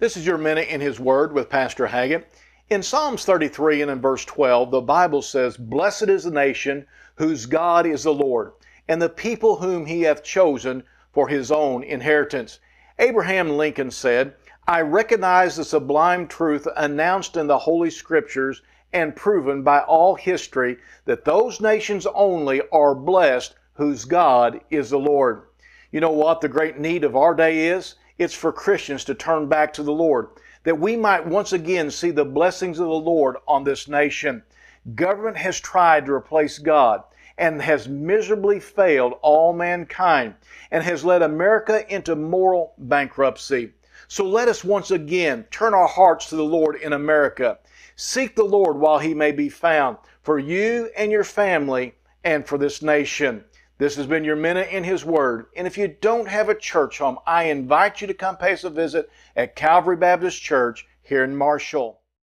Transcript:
This is your minute in His Word with Pastor Haggett. In Psalms 33 and in verse 12, the Bible says, Blessed is the nation whose God is the Lord, and the people whom He hath chosen for His own inheritance. Abraham Lincoln said, I recognize the sublime truth announced in the Holy Scriptures and proven by all history that those nations only are blessed whose God is the Lord. You know what the great need of our day is? It's for Christians to turn back to the Lord, that we might once again see the blessings of the Lord on this nation. Government has tried to replace God and has miserably failed all mankind and has led America into moral bankruptcy. So let us once again turn our hearts to the Lord in America. Seek the Lord while he may be found for you and your family and for this nation. This has been your Minute in His Word. And if you don't have a church home, I invite you to come pay us a visit at Calvary Baptist Church here in Marshall.